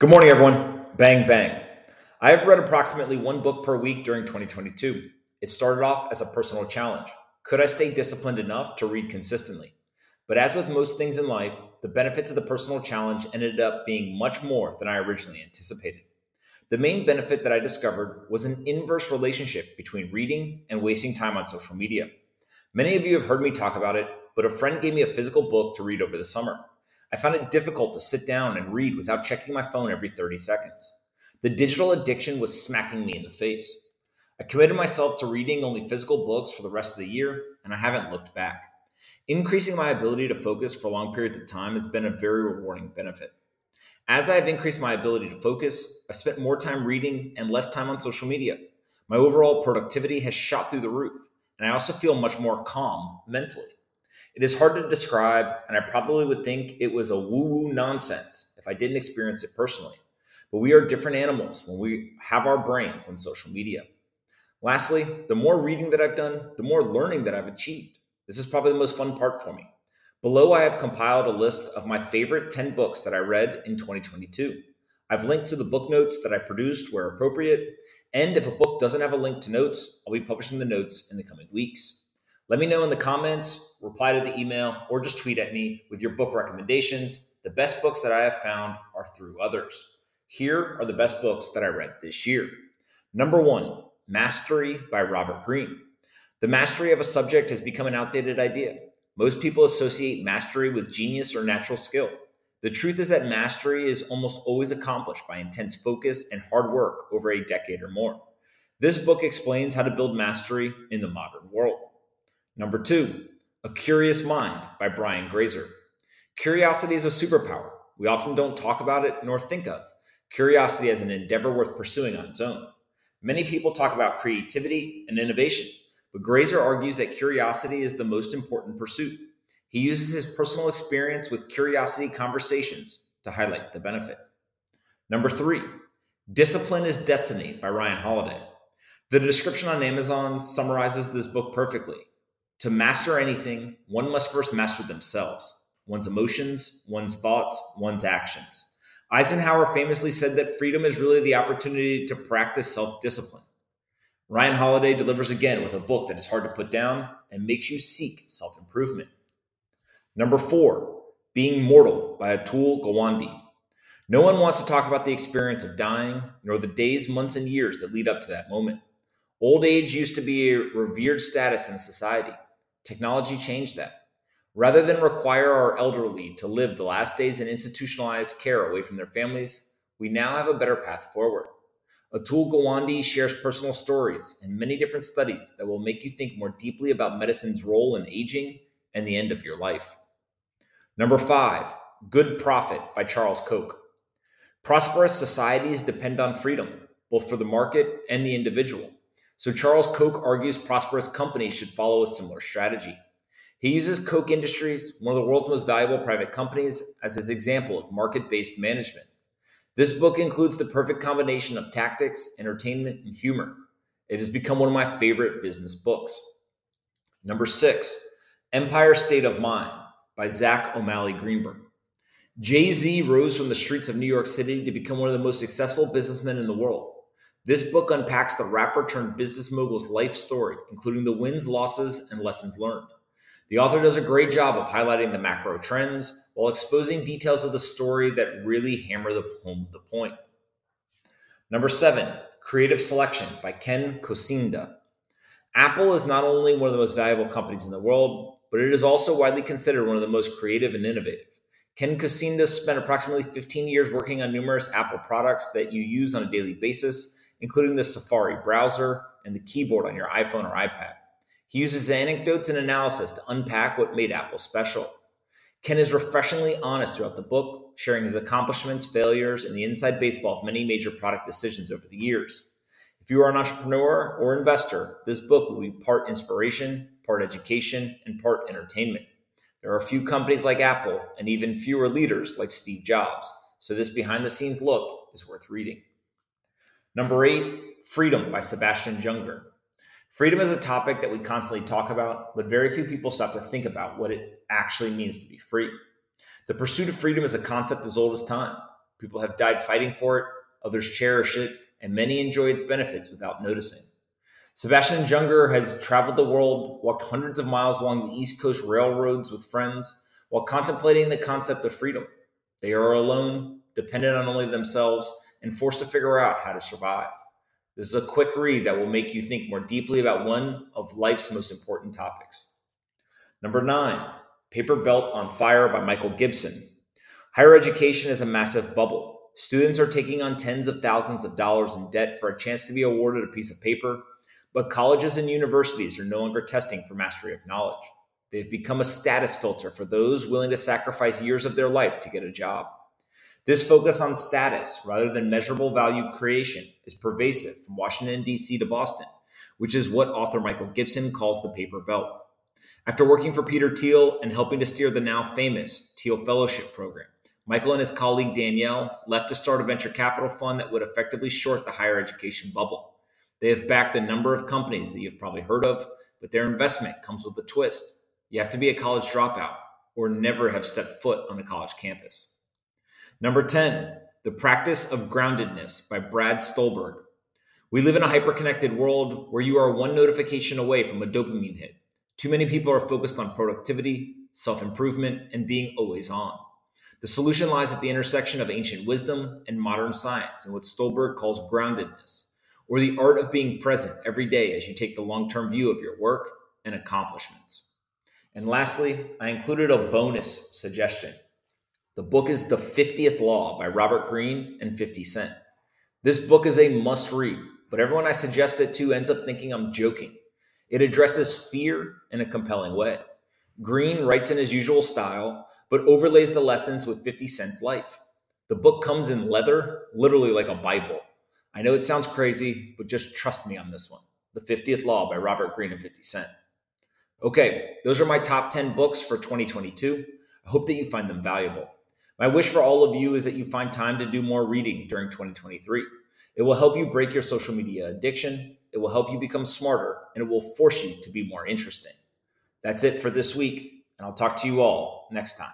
Good morning, everyone. Bang, bang. I have read approximately one book per week during 2022. It started off as a personal challenge. Could I stay disciplined enough to read consistently? But as with most things in life, the benefits of the personal challenge ended up being much more than I originally anticipated. The main benefit that I discovered was an inverse relationship between reading and wasting time on social media. Many of you have heard me talk about it, but a friend gave me a physical book to read over the summer. I found it difficult to sit down and read without checking my phone every 30 seconds. The digital addiction was smacking me in the face. I committed myself to reading only physical books for the rest of the year, and I haven't looked back. Increasing my ability to focus for long periods of time has been a very rewarding benefit. As I have increased my ability to focus, I spent more time reading and less time on social media. My overall productivity has shot through the roof, and I also feel much more calm mentally. It is hard to describe, and I probably would think it was a woo woo nonsense if I didn't experience it personally. But we are different animals when we have our brains on social media. Lastly, the more reading that I've done, the more learning that I've achieved. This is probably the most fun part for me. Below, I have compiled a list of my favorite 10 books that I read in 2022. I've linked to the book notes that I produced where appropriate, and if a book doesn't have a link to notes, I'll be publishing the notes in the coming weeks. Let me know in the comments, reply to the email, or just tweet at me with your book recommendations. The best books that I have found are through others. Here are the best books that I read this year. Number one, Mastery by Robert Greene. The mastery of a subject has become an outdated idea. Most people associate mastery with genius or natural skill. The truth is that mastery is almost always accomplished by intense focus and hard work over a decade or more. This book explains how to build mastery in the modern world. Number two, A Curious Mind by Brian Grazer. Curiosity is a superpower. We often don't talk about it nor think of curiosity as an endeavor worth pursuing on its own. Many people talk about creativity and innovation, but Grazer argues that curiosity is the most important pursuit. He uses his personal experience with curiosity conversations to highlight the benefit. Number three, Discipline is Destiny by Ryan Holiday. The description on Amazon summarizes this book perfectly. To master anything, one must first master themselves one's emotions, one's thoughts, one's actions. Eisenhower famously said that freedom is really the opportunity to practice self discipline. Ryan Holiday delivers again with a book that is hard to put down and makes you seek self improvement. Number four, Being Mortal by Atul Gawande. No one wants to talk about the experience of dying, nor the days, months, and years that lead up to that moment. Old age used to be a revered status in society. Technology changed that. Rather than require our elderly to live the last days in institutionalized care away from their families, we now have a better path forward. Atul Gawande shares personal stories and many different studies that will make you think more deeply about medicine's role in aging and the end of your life. Number five, Good Profit by Charles Koch. Prosperous societies depend on freedom, both for the market and the individual. So Charles Koch argues prosperous companies should follow a similar strategy. He uses Koch Industries, one of the world's most valuable private companies, as his example of market based management. This book includes the perfect combination of tactics, entertainment, and humor. It has become one of my favorite business books. Number six, Empire State of Mind by Zach O'Malley Greenberg. Jay Z rose from the streets of New York City to become one of the most successful businessmen in the world. This book unpacks the rapper turned business mogul's life story, including the wins, losses, and lessons learned. The author does a great job of highlighting the macro trends while exposing details of the story that really hammer the home the point. Number seven, Creative Selection by Ken Kocienda. Apple is not only one of the most valuable companies in the world, but it is also widely considered one of the most creative and innovative. Ken Kocienda spent approximately 15 years working on numerous Apple products that you use on a daily basis including the Safari browser and the keyboard on your iPhone or iPad. He uses anecdotes and analysis to unpack what made Apple special. Ken is refreshingly honest throughout the book, sharing his accomplishments, failures, and the inside baseball of many major product decisions over the years. If you are an entrepreneur or investor, this book will be part inspiration, part education, and part entertainment. There are few companies like Apple and even fewer leaders like Steve Jobs, so this behind the scenes look is worth reading. Number eight, freedom by Sebastian Junger. Freedom is a topic that we constantly talk about, but very few people stop to think about what it actually means to be free. The pursuit of freedom is a concept as old as time. People have died fighting for it, others cherish it, and many enjoy its benefits without noticing. Sebastian Junger has traveled the world, walked hundreds of miles along the East Coast railroads with friends, while contemplating the concept of freedom. They are alone, dependent on only themselves, and forced to figure out how to survive. This is a quick read that will make you think more deeply about one of life's most important topics. Number nine, Paper Belt on Fire by Michael Gibson. Higher education is a massive bubble. Students are taking on tens of thousands of dollars in debt for a chance to be awarded a piece of paper, but colleges and universities are no longer testing for mastery of knowledge. They've become a status filter for those willing to sacrifice years of their life to get a job. This focus on status rather than measurable value creation is pervasive from Washington, D.C. to Boston, which is what author Michael Gibson calls the paper belt. After working for Peter Thiel and helping to steer the now famous Thiel Fellowship Program, Michael and his colleague Danielle left to start a venture capital fund that would effectively short the higher education bubble. They have backed a number of companies that you've probably heard of, but their investment comes with a twist. You have to be a college dropout or never have stepped foot on a college campus. Number 10, The Practice of Groundedness by Brad Stulberg. We live in a hyper-connected world where you are one notification away from a dopamine hit. Too many people are focused on productivity, self improvement, and being always on. The solution lies at the intersection of ancient wisdom and modern science and what Stulberg calls groundedness, or the art of being present every day as you take the long term view of your work and accomplishments. And lastly, I included a bonus suggestion. The book is The 50th Law by Robert Greene and 50 Cent. This book is a must read, but everyone I suggest it to ends up thinking I'm joking. It addresses fear in a compelling way. Greene writes in his usual style, but overlays the lessons with 50 Cent's life. The book comes in leather, literally like a Bible. I know it sounds crazy, but just trust me on this one. The 50th Law by Robert Greene and 50 Cent. Okay, those are my top 10 books for 2022. I hope that you find them valuable. My wish for all of you is that you find time to do more reading during 2023. It will help you break your social media addiction, it will help you become smarter, and it will force you to be more interesting. That's it for this week, and I'll talk to you all next time.